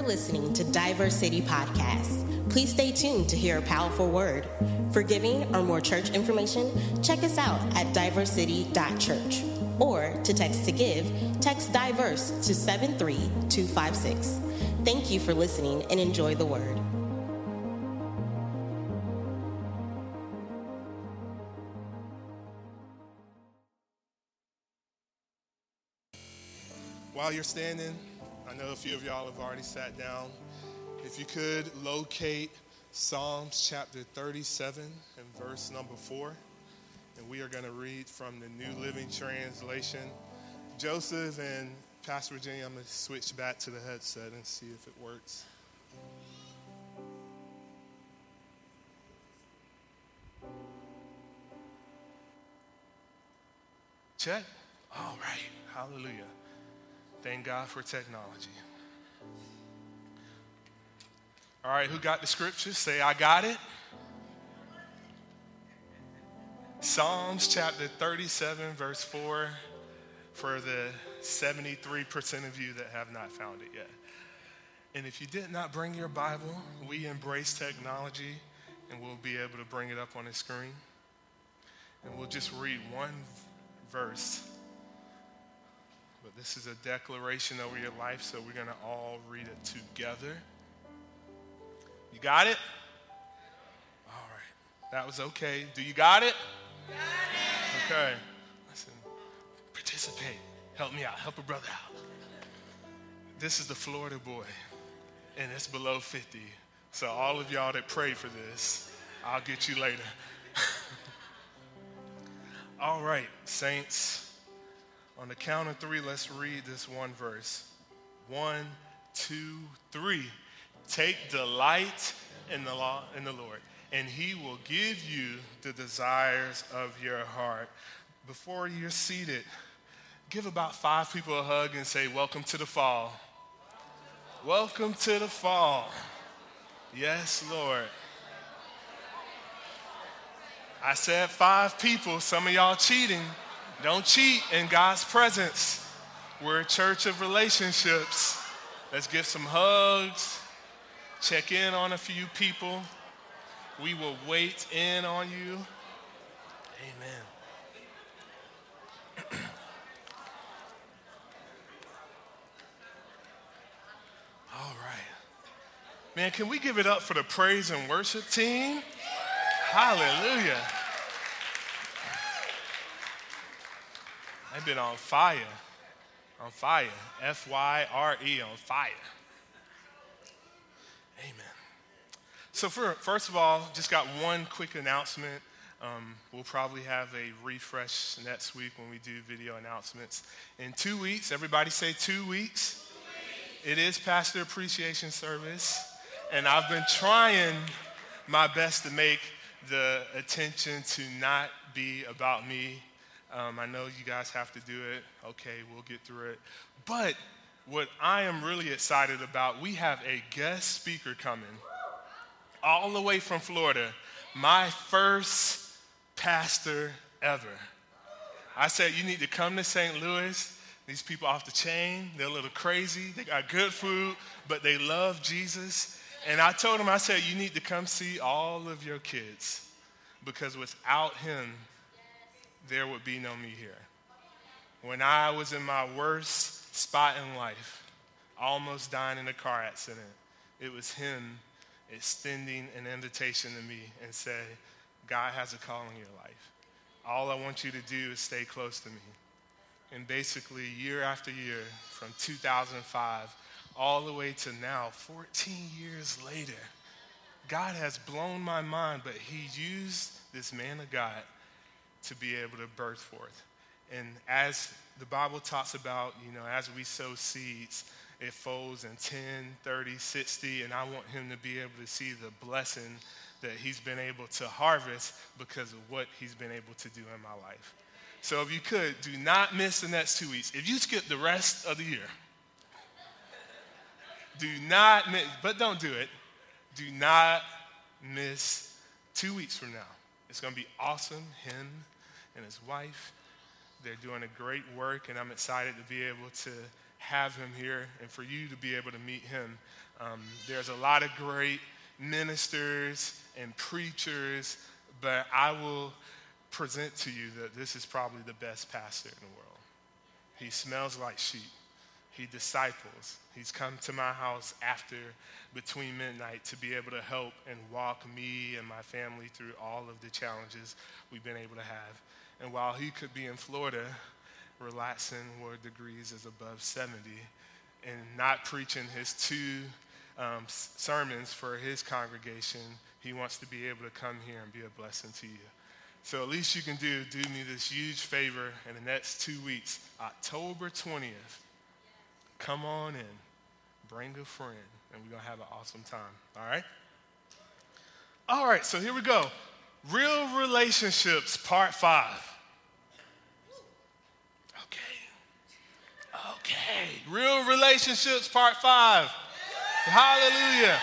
You're listening to Diverse City Podcast. Please stay tuned to hear a powerful word. For giving or more church information, check us out at diversity.church. Or to text to give, text diverse to 73256. Thank you for listening and enjoy the word. While you're standing, know a few of y'all have already sat down. If you could locate Psalms chapter 37 and verse number 4, and we are going to read from the New Living Translation. Joseph and Pastor Virginia, I'm going to switch back to the headset and see if it works. Check. All right. Hallelujah. Thank God for technology. All right, who got the scriptures? Say, I got it. Psalms chapter 37, verse 4, for the 73% of you that have not found it yet. And if you did not bring your Bible, we embrace technology and we'll be able to bring it up on the screen. And we'll just read one verse but this is a declaration over your life, so we're going to all read it together. You got it? All right. That was okay. Do you got it? Got it. Okay. Listen, participate. Help me out. Help a brother out. This is the Florida boy, and it's below 50. So, all of y'all that prayed for this, I'll get you later. all right, saints. On the count of three, let's read this one verse. One, two, three. Take delight in the law in the Lord, and he will give you the desires of your heart. Before you're seated, give about five people a hug and say, Welcome to the fall. Welcome to the fall. Yes, Lord. I said five people, some of y'all cheating. Don't cheat in God's presence. We're a church of relationships. Let's give some hugs, check in on a few people. We will wait in on you. Amen. All right. Man, can we give it up for the praise and worship team? Hallelujah. They've been on fire. On fire. F Y R E, on fire. Amen. So, for, first of all, just got one quick announcement. Um, we'll probably have a refresh next week when we do video announcements. In two weeks, everybody say. Two weeks. It is Pastor Appreciation Service, and I've been trying my best to make the attention to not be about me um, I know you guys have to do it. Okay, we'll get through it. But what I am really excited about, we have a guest speaker coming all the way from Florida. My first pastor ever. I said, You need to come to St. Louis. These people off the chain, they're a little crazy. They got good food, but they love Jesus. And I told him, I said, You need to come see all of your kids because without him, there would be no me here. When I was in my worst spot in life, almost dying in a car accident, it was him extending an invitation to me and say, God has a call in your life. All I want you to do is stay close to me. And basically, year after year, from 2005 all the way to now, 14 years later, God has blown my mind, but He used this man of God to be able to birth forth. And as the Bible talks about, you know, as we sow seeds, it folds in 10, 30, 60, and I want him to be able to see the blessing that he's been able to harvest because of what he's been able to do in my life. So if you could, do not miss the next two weeks. If you skip the rest of the year, do not miss, but don't do it. Do not miss two weeks from now. It's going to be awesome. Him and his wife, they're doing a great work, and I'm excited to be able to have him here and for you to be able to meet him. Um, there's a lot of great ministers and preachers, but I will present to you that this is probably the best pastor in the world. He smells like sheep. He disciples. He's come to my house after between midnight to be able to help and walk me and my family through all of the challenges we've been able to have. And while he could be in Florida, relaxing where degrees is above 70, and not preaching his two um, sermons for his congregation, he wants to be able to come here and be a blessing to you. So at least you can do, do me this huge favor in the next two weeks, October 20th. Come on in, bring a friend, and we're going to have an awesome time. All right? All right, so here we go. Real relationships, part five. Okay. Okay. Real relationships, part five. Hallelujah.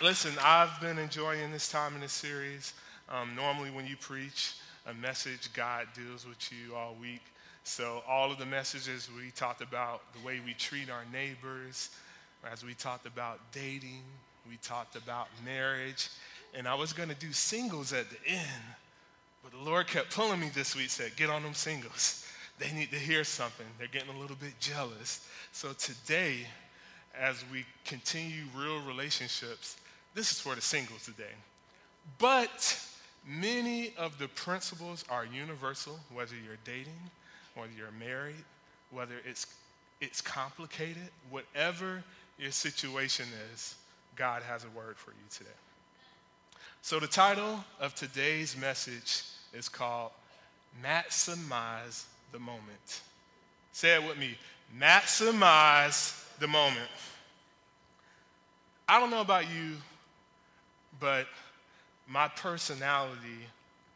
Listen, I've been enjoying this time in this series. Um, normally, when you preach a message, God deals with you all week. So, all of the messages we talked about the way we treat our neighbors, as we talked about dating, we talked about marriage, and I was to do singles at the end, but the Lord kept pulling me this week, said, Get on them singles. They need to hear something. They're getting a little bit jealous. So, today, as we continue real relationships, this is for the singles today. But Many of the principles are universal, whether you're dating, whether you're married, whether it's, it's complicated, whatever your situation is, God has a word for you today. So, the title of today's message is called Maximize the Moment. Say it with me Maximize the Moment. I don't know about you, but my personality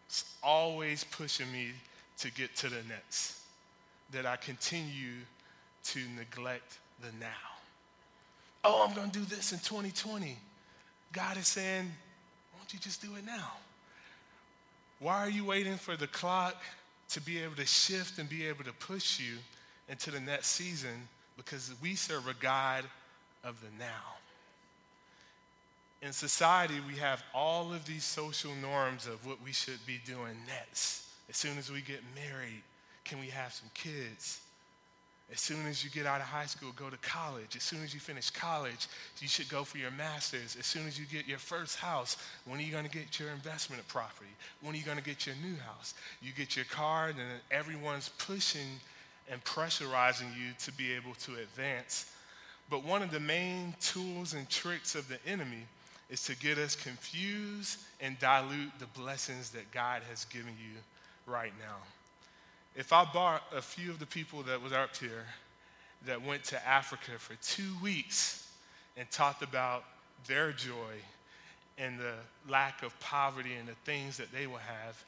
is always pushing me to get to the next, that I continue to neglect the now. Oh, I'm going to do this in 2020. God is saying, don't you just do it now? Why are you waiting for the clock to be able to shift and be able to push you into the next season? Because we serve a God of the now in society, we have all of these social norms of what we should be doing next. As soon as we get married, can we have some kids? As soon as you get out of high school, go to college. As soon as you finish college, you should go for your master's. As soon as you get your first house, when are you going to get your investment property? When are you going to get your new house? You get your car, and then everyone's pushing and pressurizing you to be able to advance. But one of the main tools and tricks of the enemy is to get us confused and dilute the blessings that God has given you right now. If I brought a few of the people that was up here that went to Africa for two weeks and talked about their joy and the lack of poverty and the things that they will have,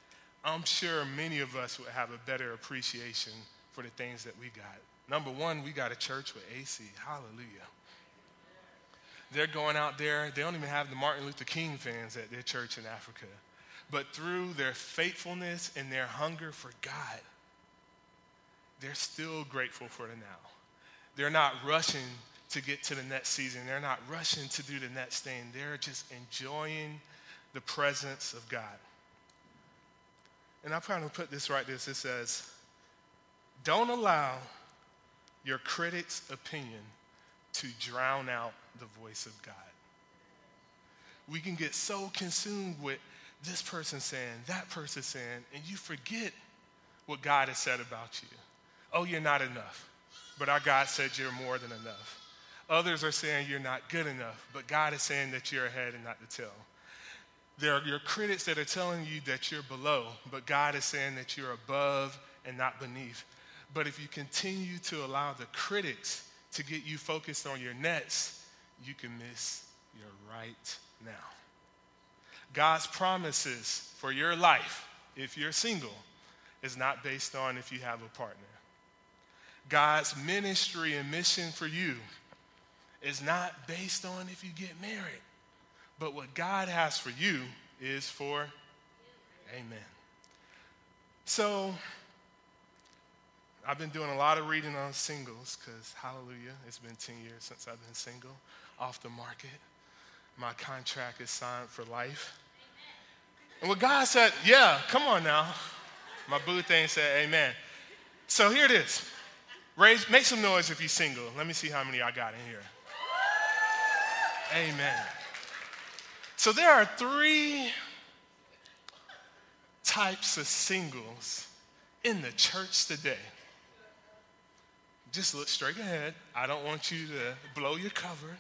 I'm sure many of us would have a better appreciation for the things that we got. Number one, we got a church with AC. Hallelujah. They're going out there, they don't even have the Martin Luther King fans at their church in Africa. But through their faithfulness and their hunger for God, they're still grateful for the now. They're not rushing to get to the next season. They're not rushing to do the next thing. They're just enjoying the presence of God. And I plan to put this right this. It says, Don't allow your critic's opinion to drown out the voice of God. We can get so consumed with this person saying, that person saying, and you forget what God has said about you. Oh, you're not enough, but our God said you're more than enough. Others are saying you're not good enough, but God is saying that you're ahead and not the tail. There are your critics that are telling you that you're below, but God is saying that you're above and not beneath. But if you continue to allow the critics to get you focused on your nets, you can miss your right now. God's promises for your life, if you're single, is not based on if you have a partner. God's ministry and mission for you is not based on if you get married. But what God has for you is for Amen. So, I've been doing a lot of reading on singles because, hallelujah, it's been 10 years since I've been single, off the market. My contract is signed for life. And what God said, yeah, come on now. My boo thing said, amen. So here it is. Raise, make some noise if you're single. Let me see how many I got in here. Amen. So there are three types of singles in the church today. Just look straight ahead. I don't want you to blow your cover.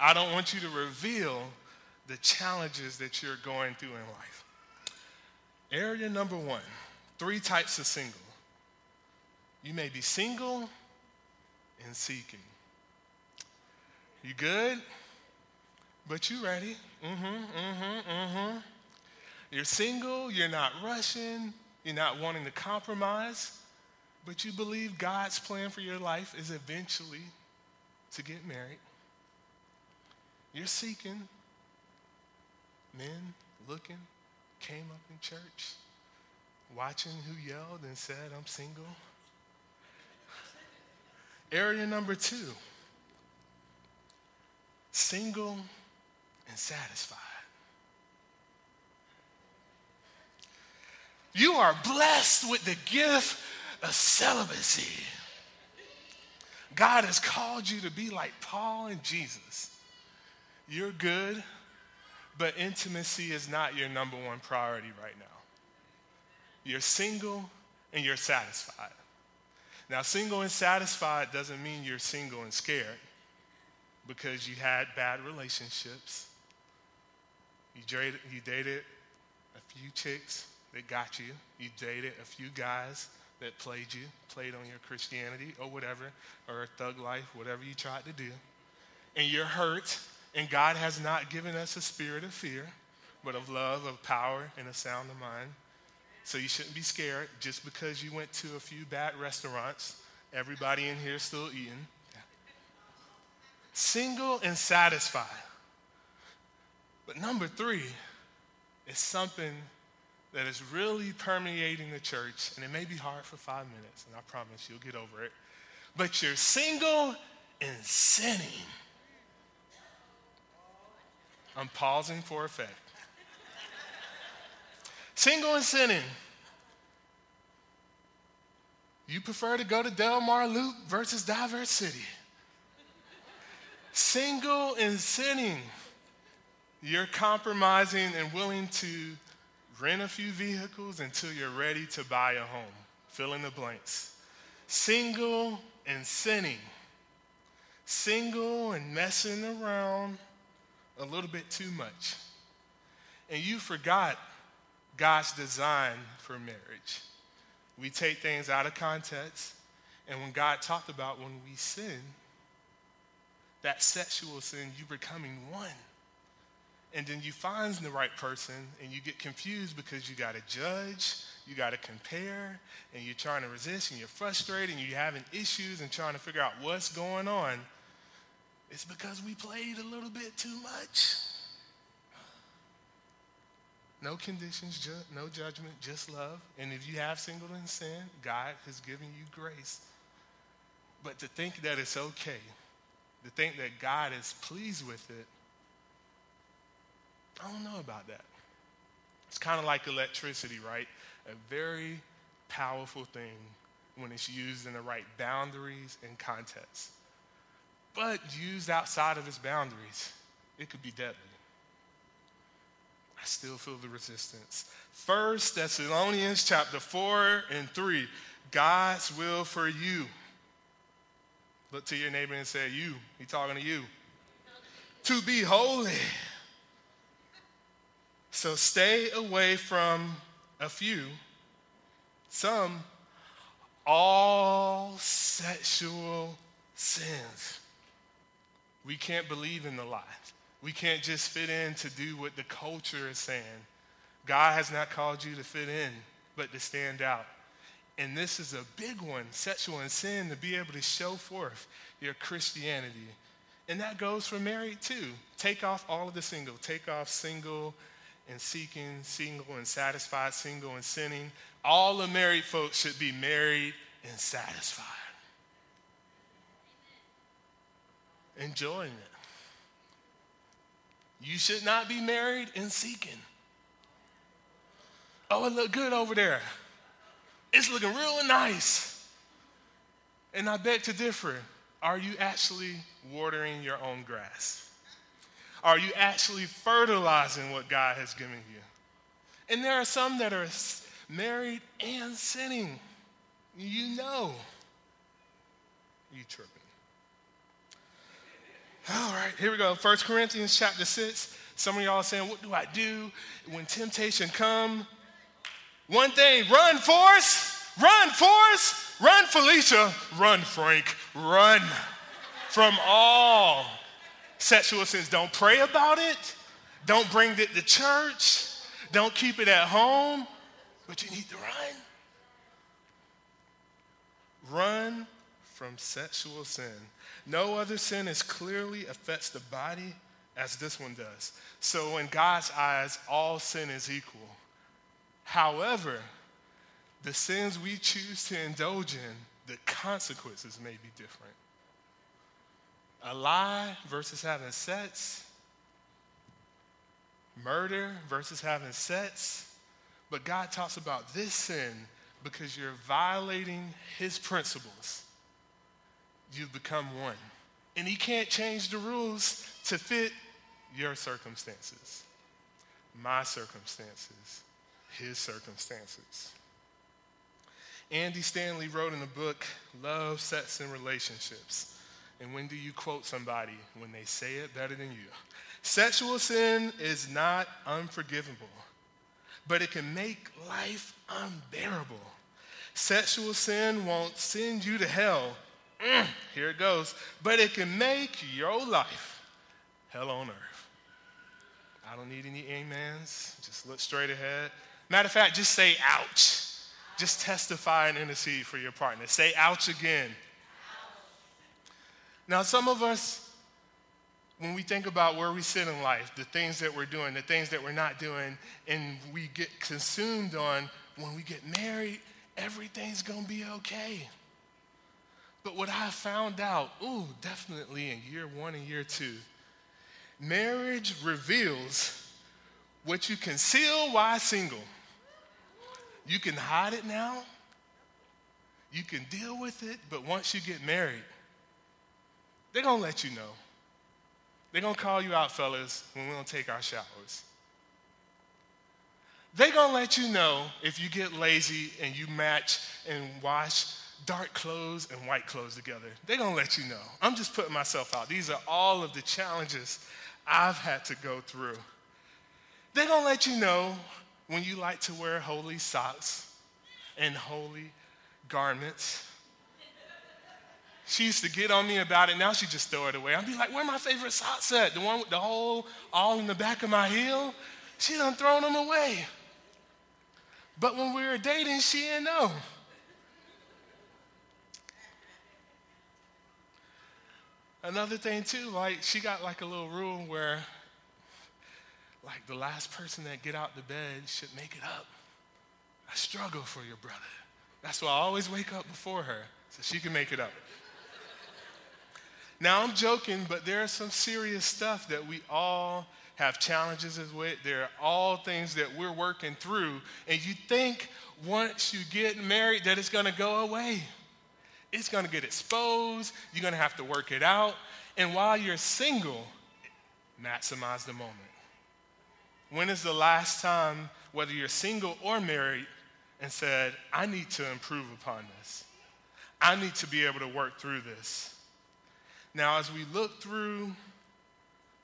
I don't want you to reveal the challenges that you're going through in life. Area number one three types of single. You may be single and seeking. You good? But you ready? Mm-hmm, mm-hmm, mm-hmm. You're single, you're not rushing, you're not wanting to compromise, but you believe God's plan for your life is eventually to get married. You're seeking. Men looking, came up in church, watching who yelled and said, I'm single. Area number two single and satisfied. You are blessed with the gift of celibacy. God has called you to be like Paul and Jesus. You're good, but intimacy is not your number one priority right now. You're single and you're satisfied. Now, single and satisfied doesn't mean you're single and scared because you had bad relationships. You dated, you dated a few chicks that got you. You dated a few guys that played you, played on your Christianity or whatever, or a thug life, whatever you tried to do. And you're hurt, and God has not given us a spirit of fear, but of love, of power, and a sound of mind. So you shouldn't be scared just because you went to a few bad restaurants. Everybody in here still eating. Single and satisfied. But number three is something that is really permeating the church, and it may be hard for five minutes, and I promise you'll get over it. But you're single and sinning. I'm pausing for effect. Single and sinning. You prefer to go to Delmar Loop versus Diverse City. Single and sinning. You're compromising and willing to rent a few vehicles until you're ready to buy a home. Fill in the blanks. Single and sinning. Single and messing around a little bit too much. And you forgot God's design for marriage. We take things out of context, and when God talked about when we sin, that sexual sin, you becoming one. And then you find the right person, and you get confused because you got to judge, you got to compare, and you're trying to resist, and you're frustrated, and you're having issues and trying to figure out what's going on. It's because we played a little bit too much. No conditions, ju- no judgment, just love. And if you have single in sin, God has given you grace. But to think that it's okay, to think that God is pleased with it, I don't know about that. It's kind of like electricity, right? A very powerful thing when it's used in the right boundaries and context. But used outside of its boundaries, it could be deadly. I still feel the resistance. First Thessalonians chapter 4 and 3, God's will for you. Look to your neighbor and say, You. He talking to you. To be holy. So stay away from a few, some, all sexual sins. We can't believe in the lie. We can't just fit in to do what the culture is saying. God has not called you to fit in, but to stand out. And this is a big one sexual and sin to be able to show forth your Christianity. And that goes for married too. Take off all of the single. Take off single and seeking, single and satisfied, single and sinning. All the married folks should be married and satisfied. Enjoying it. You should not be married and seeking. Oh, it look good over there. It's looking real nice. And I beg to differ. Are you actually watering your own grass? Are you actually fertilizing what God has given you? And there are some that are married and sinning. You know. You tripping. All right, here we go. 1 Corinthians chapter 6. Some of y'all saying, What do I do when temptation come? One thing, run, Forrest. Run, Forrest. Run, Felicia. Run, Frank. Run from all sexual sins. Don't pray about it. Don't bring it to church. Don't keep it at home. But you need to run. Run from sexual sin. No other sin as clearly affects the body as this one does. So, in God's eyes, all sin is equal. However, the sins we choose to indulge in, the consequences may be different. A lie versus having sex, murder versus having sex. But God talks about this sin because you're violating his principles you've become one. And he can't change the rules to fit your circumstances, my circumstances, his circumstances. Andy Stanley wrote in the book, Love, Sex, and Relationships. And when do you quote somebody when they say it better than you? Sexual sin is not unforgivable, but it can make life unbearable. Sexual sin won't send you to hell, Mm, here it goes. But it can make your life hell on earth. I don't need any amens. Just look straight ahead. Matter of fact, just say ouch. Just testify and intercede for your partner. Say ouch again. Now, some of us, when we think about where we sit in life, the things that we're doing, the things that we're not doing, and we get consumed on when we get married, everything's gonna be okay. But what I found out, ooh, definitely in year one and year two, marriage reveals what you conceal while single. You can hide it now, you can deal with it, but once you get married, they're gonna let you know. They're gonna call you out, fellas, when we don't take our showers. They're gonna let you know if you get lazy and you match and wash dark clothes and white clothes together. They're gonna let you know. I'm just putting myself out. These are all of the challenges I've had to go through. They're gonna let you know when you like to wear holy socks and holy garments. She used to get on me about it. Now she just throw it away. I'd be like, where my favorite socks at? The one with the hole all in the back of my heel? She done thrown them away. But when we were dating, she didn't know. Another thing too, like she got like a little rule where like the last person that get out the bed should make it up. I struggle for your brother. That's why I always wake up before her so she can make it up. now I'm joking, but there is some serious stuff that we all have challenges with. There are all things that we're working through, and you think once you get married that it's going to go away it's to get exposed. You're to have to work it out. And while you're single, maximize the moment. When is the last time, whether you're single or married, and said, I need to improve upon this? I need to be able to work through this. Now, as we look through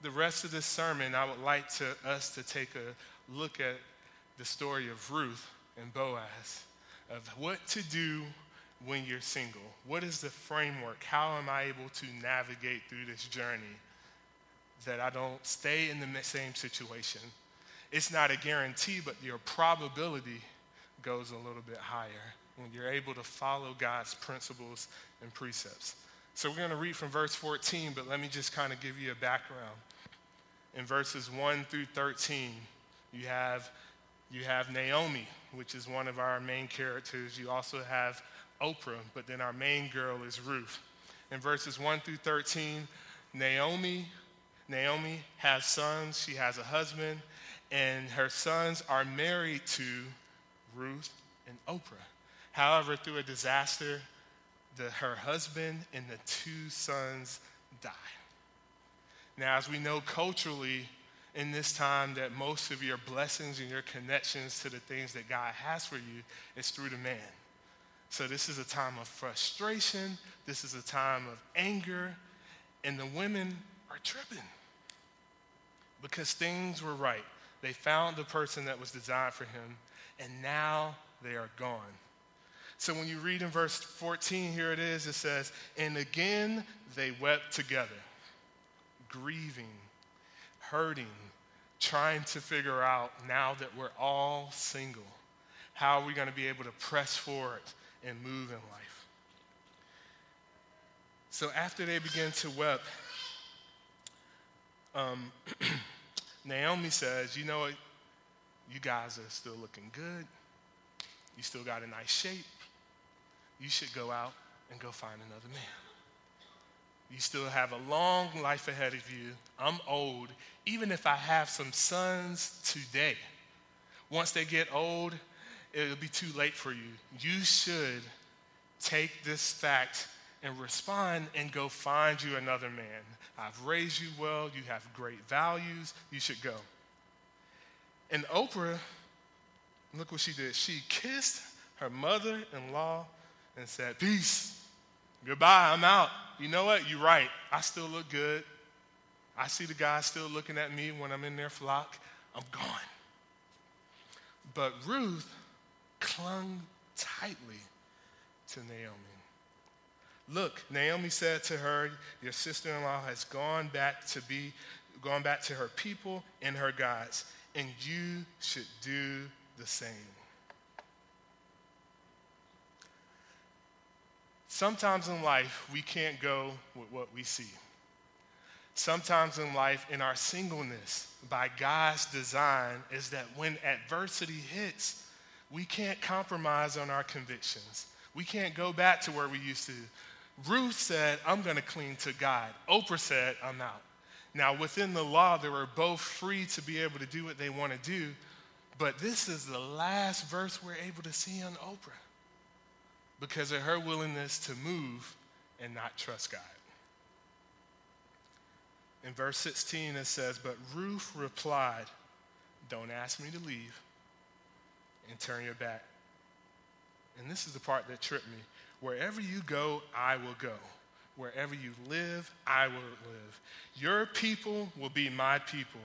the rest of this sermon, I would like to, us to take a look at the story of Ruth and Boaz, of what to do when you're single? What is the framework? How am I able to navigate through this journey that I don't stay in the same situation? It's not a guarantee, but your probability goes a little bit higher when you're able to follow God's principles and precepts. So we're going to read from verse 14, but let me just kind of give you a background. In verses 1 through 13, you have, you have Naomi, which is one of our main characters. You also have Oprah, but then our main girl is Ruth. In verses 1 through 13, Naomi, Naomi has sons, she has a husband, and her sons are married to Ruth and Oprah. However, through a disaster, the, her husband and the two sons die. Now, as we know culturally, in this time that most of your blessings and your connections to the things that God has for you is through the man. So this is a time of frustration, this is a time of anger, and the women are tripping because things were right. They found the person that was designed for him, and now they are gone. So when you read in verse 14, here it is, it says, And again they wept together, grieving, hurting, trying to figure out now that we're all single, how are we going to be able to press forward and move in life? So after they begin to weep, um, Naomi says, You know what? You guys are still looking good. You still got a nice shape. You should go out and go find another man. You still have a long life ahead of you. I'm old. Even if I have some sons today, once they get old, it'll be too late for you. You should take this fact and respond and go find you another man. I've raised you well. You have great values. You should go. And Oprah, look what she did. She kissed her mother in law and said, Peace. Goodbye, I'm out. You know what? You're right. I still look good. I see the guy still looking at me when I'm in their flock. I'm gone. But Ruth clung tightly to Naomi. Look, Naomi said to her, Your sister in law has gone back to be, gone back to her people and her gods, and you should do the same. Sometimes in life, we can't go with what we see. Sometimes in life, in our singleness, by God's design, is that when adversity hits, we can't compromise on our convictions. We can't go back to where we used to. Ruth said, I'm going to cling to God. Oprah said, I'm out. Now, within the law, they were both free to be able to do what they want to do, but this is the last verse we're able to see on Oprah because of her willingness to move and not trust God. In verse 16, it says, But Ruth replied, Don't ask me to leave and turn your back. And this is the part that tripped me. Wherever you go, I will go. Wherever you live, I will live. Your people will be my people,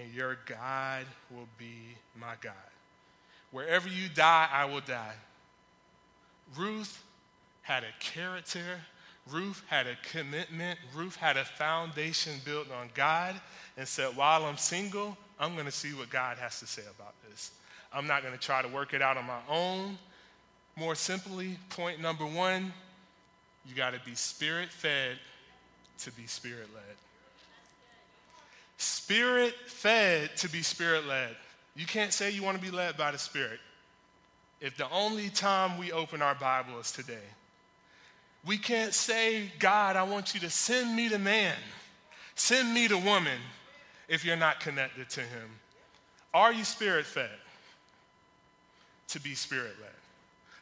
and your God will be my God. Wherever you die, I will die. Ruth had a character. Ruth had a commitment. Ruth had a foundation built on God and said, while I'm single, I'm going to see what God has to say about this. I'm not going to try to work it out on my own. More simply, point number one, you got to be spirit fed to be spirit led. Spirit fed to be spirit led. You can't say you want to be led by the Spirit if the only time we open our Bible is today. We can't say, God, I want you to send me the man, send me the woman, if you're not connected to him. Are you spirit fed? To be spirit led.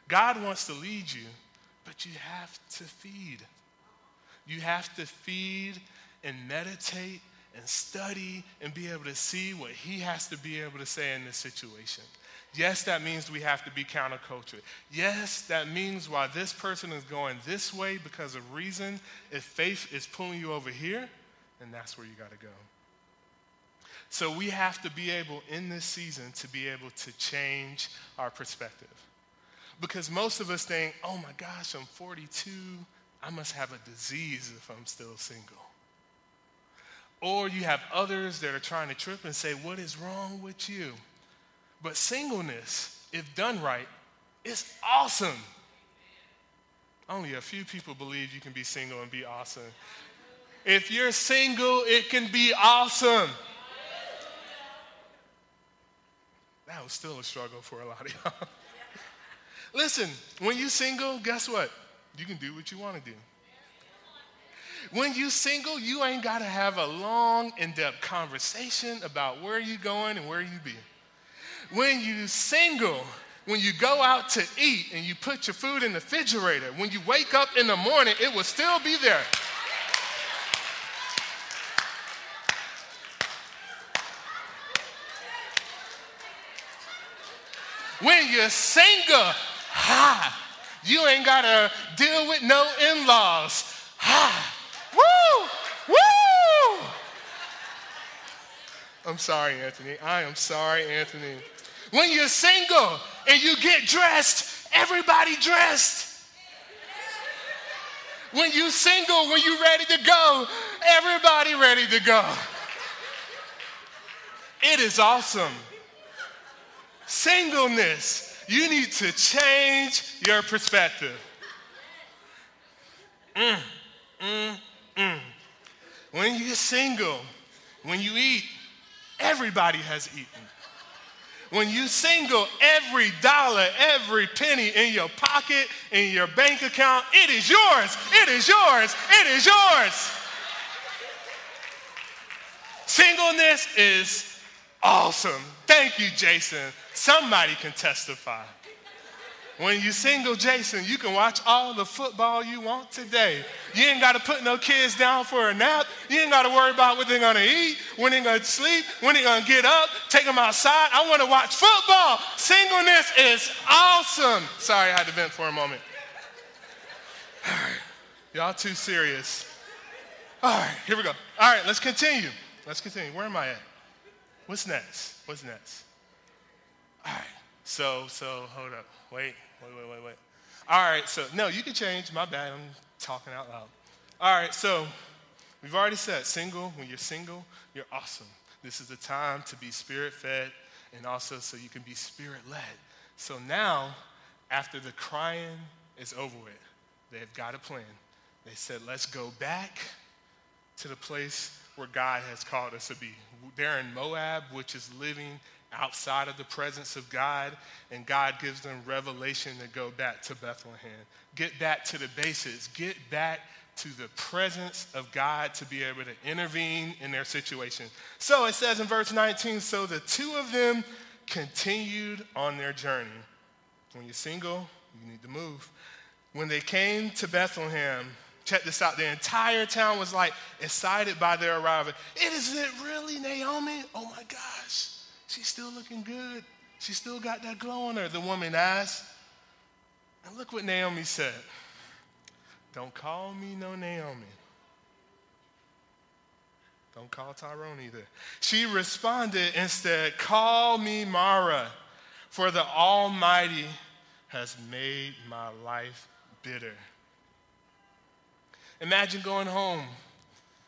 God wants to lead you, but you have to feed. You have to feed and meditate and study and be able to see what he has to be able to say in this situation. Yes, that means we have to be counterculture. Yes, that means while this person is going this way because of reason, if faith is pulling you over here, then that's where you got to go. So we have to be able in this season to be able to change our perspective. Because most of us think, oh my gosh, I'm 42, I must have a disease if I'm still single. Or you have others that are trying to trip and say, what is wrong with you? But singleness, if done right, is awesome. Only a few people believe you can be single and be awesome. If you're single, it can be awesome. That was still a struggle for a lot of y'all. Listen, when you're single, guess what? You can do what you want to do. When you're single, you ain't got to have a long, in-depth conversation about where you're going and where you be. When you single, when you go out to eat and you put your food in the refrigerator, when you wake up in the morning, it will still be there. When you're single, ha, you ain't gotta deal with no in laws. Ha, woo, woo. I'm sorry, Anthony. I am sorry, Anthony. When you're single and you get dressed, everybody dressed. When you single, when you're ready to go, everybody ready to go. It is awesome. Singleness, you need to change your perspective. Mm, mm, mm. When you're single, when you eat, everybody has eaten. When you single, every dollar, every penny in your pocket, in your bank account, it is yours, it is yours, it is yours. Singleness is awesome. Thank you, Jason. Somebody can testify. When you single Jason, you can watch all the football you want today. You ain't got to put no kids down for a nap. You ain't got to worry about what they're going to eat, when they're going to sleep, when they're going to get up, take them outside. I want to watch football. Singleness is awesome. Sorry, I had to vent for a moment. All right. Y'all too serious. All right, here we go. All right, let's continue. Let's continue. Where am I at? What's next? What's next? All right. So, so, hold up. Wait, wait, wait, wait, wait. All right, so, no, you can change. My bad. I'm talking out loud. All right, so we've already said single. When you're single, you're awesome. This is the time to be spirit fed and also so you can be spirit led. So now, after the crying is over with, they've got a plan. They said, let's go back to the place where God has called us to be. They're in Moab, which is living outside of the presence of God, and God gives them revelation to go back to Bethlehem. Get back to the basics. Get back to the presence of God to be able to intervene in their situation. So it says in verse 19 so the two of them continued on their journey. When you're single, you need to move. When they came to Bethlehem, check this out, the entire town was like excited by their arrival. It is it really Naomi? Oh my gosh. She's still looking good. She still got that glow on her, the woman asked. And look what Naomi said. Don't call me no Naomi. Don't call Tyrone either. She responded instead, Call me Mara, for the Almighty has made my life bitter. Imagine going home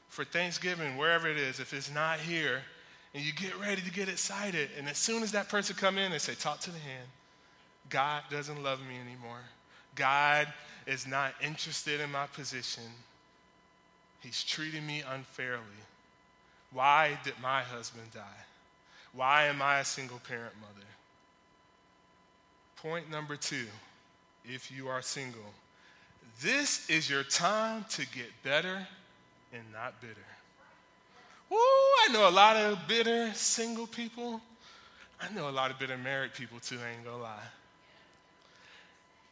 for Thanksgiving, wherever it is, if it's not here, and you get ready to get excited. And as soon as that person come in, they say, talk to the hand. God doesn't love me anymore. God is not interested in my position. He's treating me unfairly. Why did my husband die? Why am I a single parent mother? Point number two if you are single, this is your time to get better and not bitter. Woo, I know a lot of bitter single people. I know a lot of bitter married people too, I ain't gonna lie.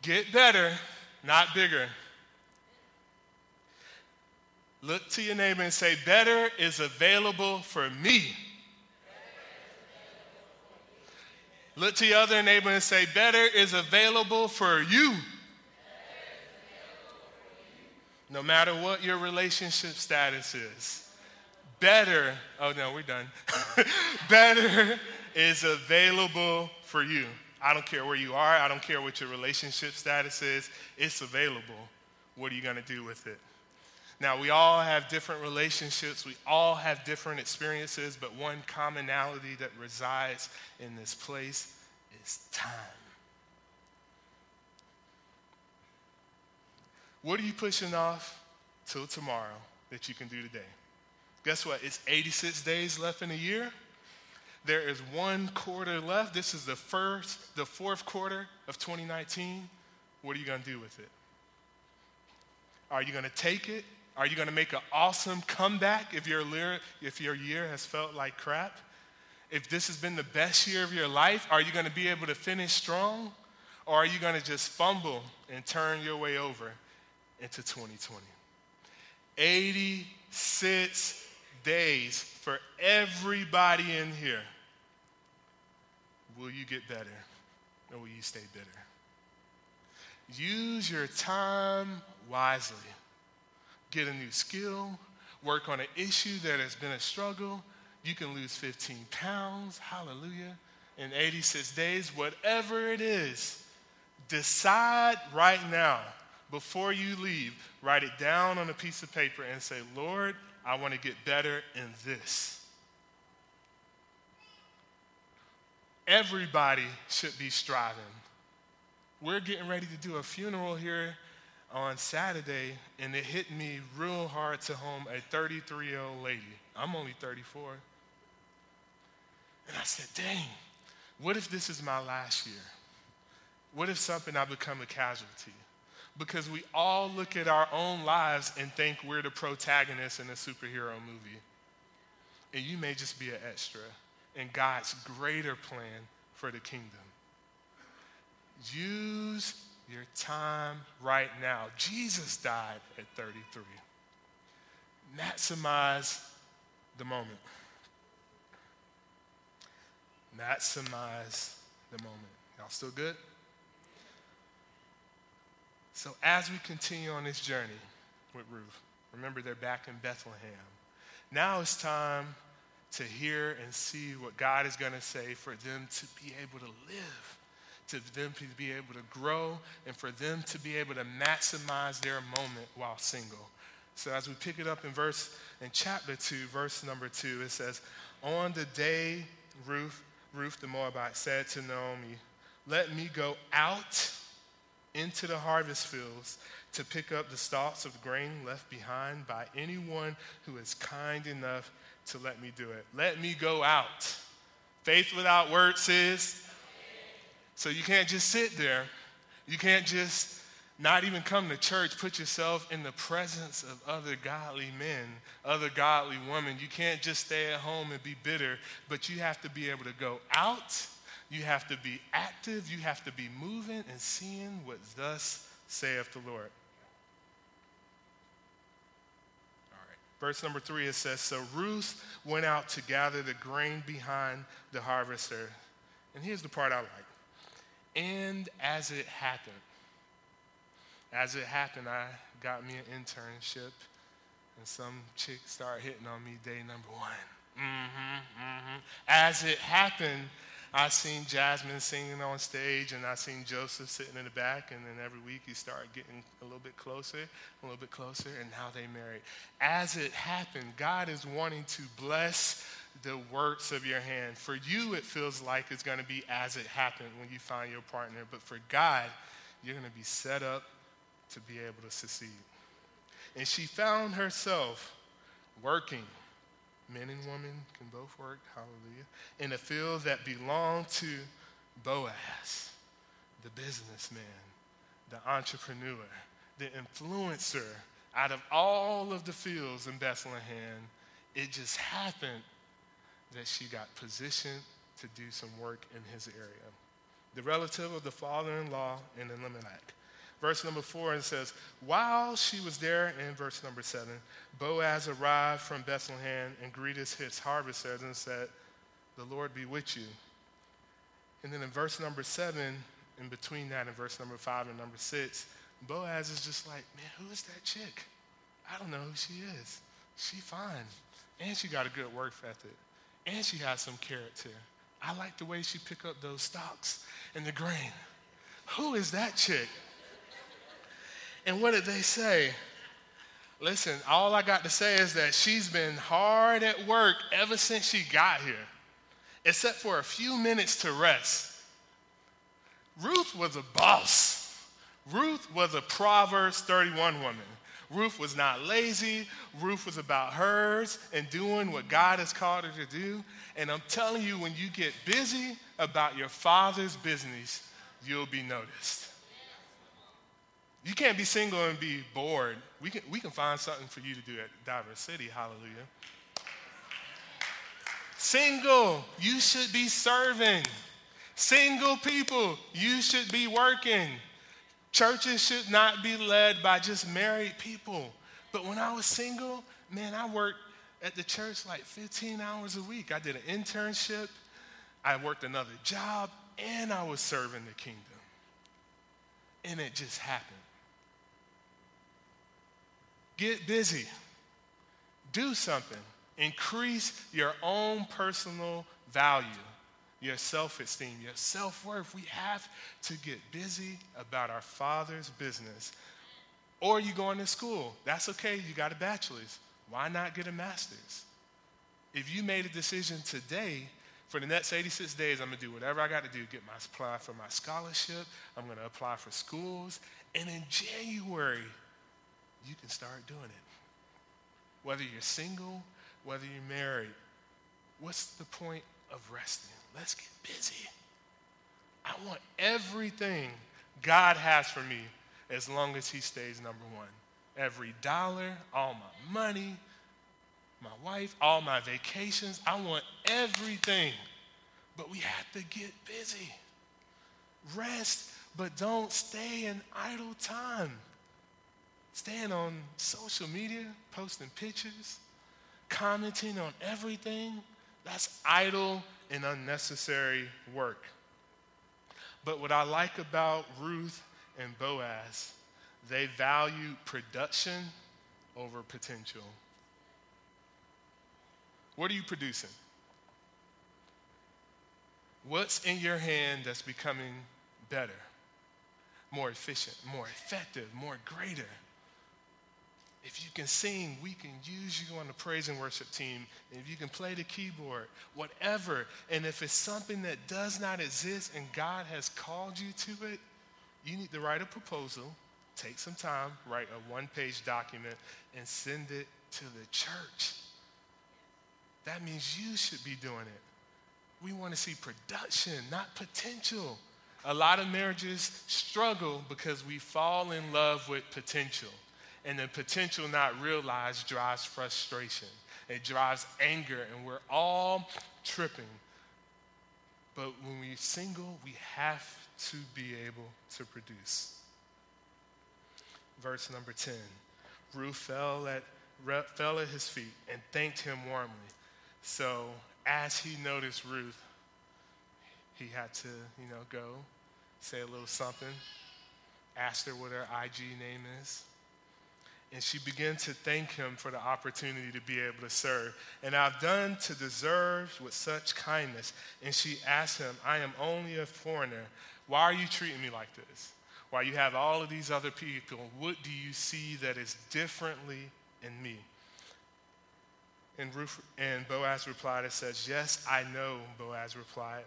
Get better, not bigger. Look to your neighbor and say, Better is available for me. Look to your other neighbor and say, Better is available for you. No matter what your relationship status is better, oh no, we're done. better is available for you. I don't care where you are, I don't care what your relationship status is, it's available. What are you going to do with it? Now, we all have different relationships, we all have different experiences, but one commonality that resides in this place is time. What are you pushing off till tomorrow that you can do today? Guess what? It's 86 days left in a year. There is one quarter left. This is the first, the fourth quarter of 2019. What are you going to do with it? Are you going to take it? Are you going to make an awesome comeback if your, if your year has felt like crap? If this has been the best year of your life, are you going to be able to finish strong? Or are you going to just fumble and turn your way over into 2020? 86 days for everybody in here. Will you get better or will you stay bitter? Use your time wisely. Get a new skill, work on an issue that has been a struggle. You can lose 15 pounds, hallelujah, in 86 days, whatever it is. Decide right now, before you leave, write it down on a piece of paper and say, Lord, I want to get better in this. Everybody should be striving. We're getting ready to do a funeral here on Saturday, and it hit me real hard to home a 33 year old lady. I'm only 34. And I said, dang, what if this is my last year? What if something I become a casualty? Because we all look at our own lives and think we're the protagonist in a superhero movie. And you may just be an extra in God's greater plan for the kingdom. Use your time right now. Jesus died at 33. Maximize the moment. Maximize the moment. Y'all still good? So, as we continue on this journey with Ruth, remember they're back in Bethlehem. Now it's time to hear and see what God is going to say for them to be able to live, to them to be able to grow, and for them to be able to maximize their moment while single. So as we pick it up in verse in chapter 2, verse number 2, it says, "On the day Ruth, Ruth the Moabite said to Naomi, "Let me go out into the harvest fields to pick up the stalks of grain left behind by anyone who is kind enough to let me do it. Let me go out. Faith without works is. So you can't just sit there. You can't just not even come to church. Put yourself in the presence of other godly men, other godly women. You can't just stay at home and be bitter, but you have to be able to go out you have to be active. You have to be moving and seeing what thus saith the Lord. All right. Verse number three, it says, So Ruth went out to gather the grain behind the harvester. And here's the part I like. And as it happened, as it happened, I got me an internship, and some chick started hitting on me day number one. Mm-hmm, mm-hmm. As it happened, I seen Jasmine singing on stage, and I seen Joseph sitting in the back, and then every week he started getting a little bit closer, a little bit closer, and now they married. As it happened, God is wanting to bless the works of your hand. For you, it feels like it's going to be as it happened when you find your partner, but for God, you're going to be set up to be able to succeed. And she found herself working men and women can both work, hallelujah, in a field that belonged to Boaz, the businessman, the entrepreneur, the influencer. Out of all of the fields in Bethlehem, it just happened that she got positioned to do some work in his area. The relative of the father in law in Elimelech. Verse number four, it says, While she was there, in verse number seven, Boaz arrived from Bethlehem and greeted his harvesters and said, The Lord be with you. And then in verse number seven, in between that and verse number five and number six, Boaz is just like, Man, who is that chick? I don't know who she is. She fine. And she got a good work ethic. And she has some character. I like the way she pick up those stalks and the grain. Who is that chick? And what did they say? Listen, all I got to say is that she's been hard at work ever since she got here, except for a few minutes to rest. Ruth was a boss. Ruth was a Proverbs 31 woman. Ruth was not lazy. Ruth was about hers and doing what God has called her to do. And I'm telling you, when you get busy about your father's business, you'll be noticed. You can't be single and be bored. We can, we can find something for you to do at Diverse City. Hallelujah. Single, you should be serving. Single people, you should be working. Churches should not be led by just married people. But when I was single, man, I worked at the church like 15 hours a week. I did an internship, I worked another job, and I was serving the kingdom. And it just happened. Get busy, do something, increase your own personal value your self esteem, your self worth. We have to get busy about our Father's business. Or you going to school. That's okay, you got a bachelor's. Why not get a master's? If you made a decision today, for the next 86 days, I'm gonna do whatever I gotta do, get my apply for my scholarship, I'm gonna apply for schools, and in January, you can start doing it. Whether you're single, whether you're married, what's the point of resting? let's get busy. I want everything God has for me as long as He stays number one. Every dollar, all my money, my wife, all my vacations. I want everything. But we have to get busy. Rest, but don't stay in idle time. Staying on social media, posting pictures, commenting on everything, that's idle and unnecessary work. But what I like about Ruth and Boaz, they value production over potential. What are you producing? What's in your hand that's becoming better, more efficient, more effective, more greater? If you can sing, we can use you on the praise and worship team. If you can play the keyboard, whatever. And if it's something that does not exist and God has called you to it, you need to write a proposal, take some time, write a one page document, and send it to the church. That means you should be doing it. We want to see production, not potential. A lot of marriages struggle because we fall in love with potential and the potential not realized drives frustration. It drives anger, and we're all tripping. But when we're single, we have to be able to produce. Verse number 10 Ruth fell at, fell at his feet and thanked him warmly. So, as he noticed Ruth, he had to, you know, go say a little something, asked her what her IG name is. And she began to thank him for the opportunity to be able to serve. And I've done to deserve with such kindness. And she asked him, I am only a foreigner. Why are you treating me like this? Why you have all of these other people, what do you see that is differently in me? And, Ruth, and Boaz replied and says, Yes, I know, Boaz replied,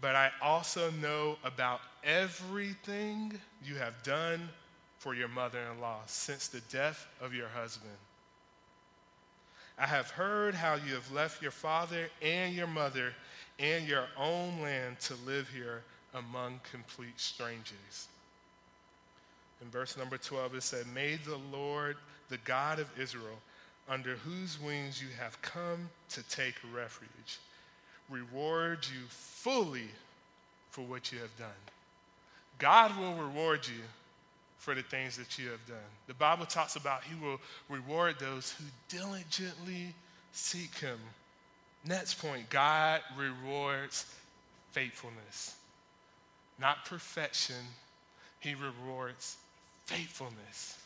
but I also know about everything you have done for your mother in law since the death of your husband. I have heard how you have left your father and your mother and your own land to live here among complete strangers. In verse number 12, it said, May the Lord, the God of Israel, under whose wings you have come to take refuge, reward you fully for what you have done. God will reward you for the things that you have done. The Bible talks about he will reward those who diligently seek him. Next point God rewards faithfulness, not perfection. He rewards faithfulness.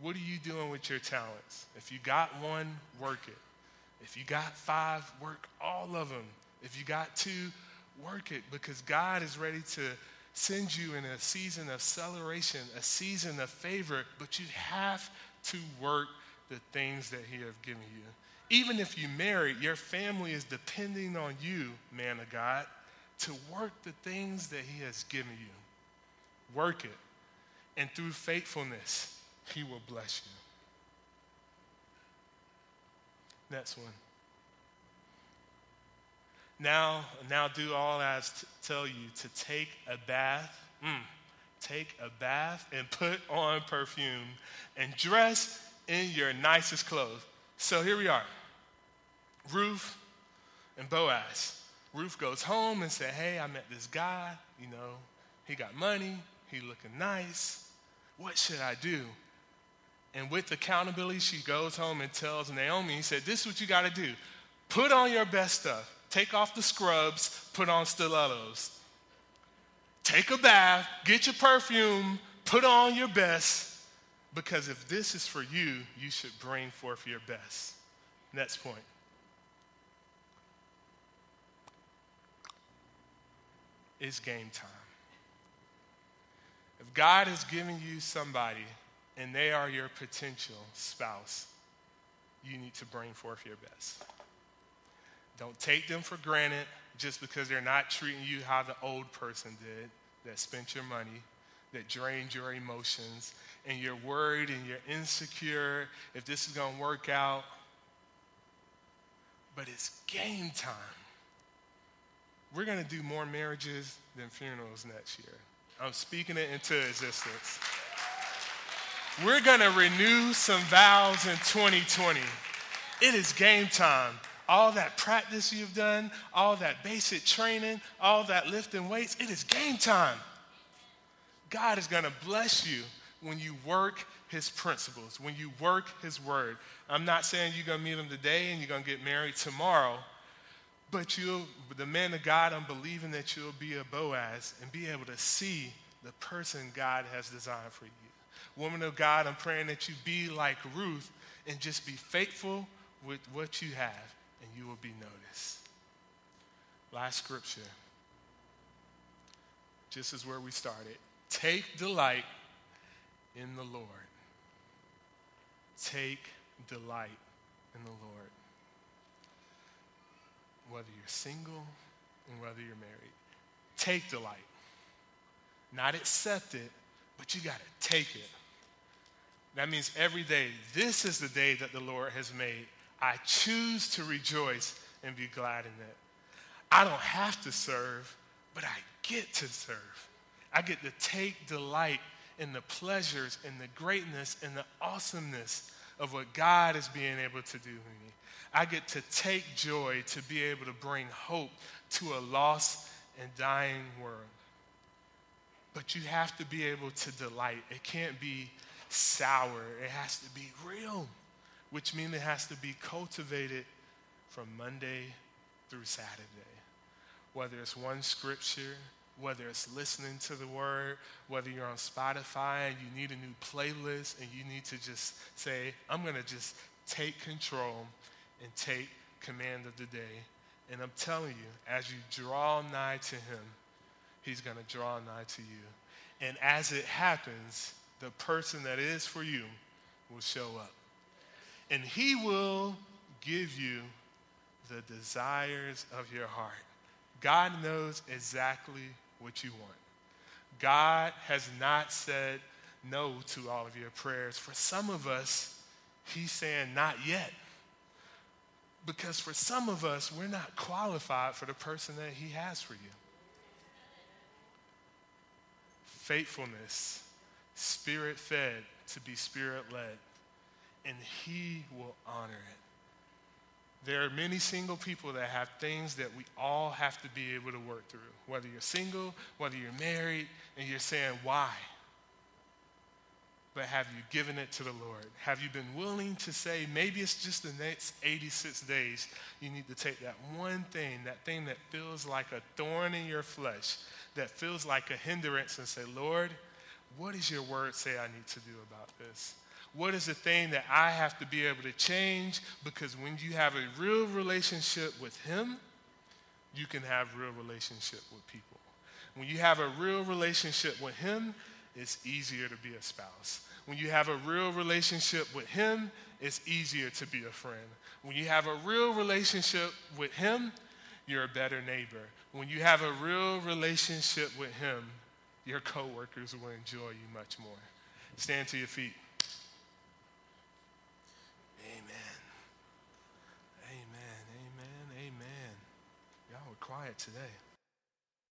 What are you doing with your talents? If you got one, work it. If you got five, work all of them. If you got two, work it because God is ready to sends you in a season of celebration, a season of favor, but you have to work the things that He has given you. Even if you marry, your family is depending on you, man of God, to work the things that He has given you. Work it. And through faithfulness, he will bless you. Next one. Now, now do all as t- tell you to take a bath. Mm, take a bath and put on perfume and dress in your nicest clothes. So here we are. Ruth and Boaz. Ruth goes home and said, Hey, I met this guy. You know, he got money. He looking nice. What should I do? And with accountability, she goes home and tells Naomi, he said, This is what you got to do. Put on your best stuff. Take off the scrubs, put on stilettos. Take a bath, get your perfume, put on your best, because if this is for you, you should bring forth your best. Next point. It's game time. If God has given you somebody and they are your potential spouse, you need to bring forth your best. Don't take them for granted just because they're not treating you how the old person did that spent your money, that drained your emotions, and you're worried and you're insecure if this is going to work out. But it's game time. We're going to do more marriages than funerals next year. I'm speaking it into existence. We're going to renew some vows in 2020. It is game time. All that practice you've done, all that basic training, all that lifting weights, it is game time. God is going to bless you when you work his principles, when you work his word. I'm not saying you're going to meet him today and you're going to get married tomorrow, but you the man of God, I'm believing that you'll be a Boaz and be able to see the person God has designed for you. Woman of God, I'm praying that you be like Ruth and just be faithful with what you have, and you will be noticed. Last scripture. Just as where we started. Take delight in the Lord. Take delight in the Lord. Whether you're single and whether you're married, take delight. Not accept it, but you got to take it. That means every day, this is the day that the Lord has made. I choose to rejoice and be glad in it. I don't have to serve, but I get to serve. I get to take delight in the pleasures and the greatness and the awesomeness of what God is being able to do in me. I get to take joy to be able to bring hope to a lost and dying world. But you have to be able to delight. It can't be sour. It has to be real, which means it has to be cultivated from Monday through Saturday. Whether it's one scripture, whether it's listening to the word, whether you're on Spotify and you need a new playlist and you need to just say, I'm going to just take control and take command of the day. And I'm telling you, as you draw nigh to him, he's going to draw nigh to you. And as it happens, the person that is for you will show up. And he will give you the desires of your heart. God knows exactly what you want. God has not said no to all of your prayers. For some of us, he's saying not yet. Because for some of us, we're not qualified for the person that he has for you. Faithfulness spirit fed to be spirit led, and He will honor it. There are many single people that have things that we all have to be able to work through. Whether you're single, whether you're married, and you're saying, why? But have you given it to the Lord? Have you been willing to say, maybe it's just the next 86 days, you need to take that one thing, that thing that feels like a thorn in your flesh, that feels like a hindrance, and say, Lord, what does your word say I need to do about this? What is the thing that I have to be able to change? Because when you have a real relationship with Him, you can have real relationship with people. When you have a real relationship with Him, it's easier to be a spouse. When you have a real relationship with Him, it's easier to be a friend. When you have a real relationship with Him, you're a better neighbor. When you have a real relationship with Him, your coworkers will enjoy you much more. Stand to your feet. Quiet today.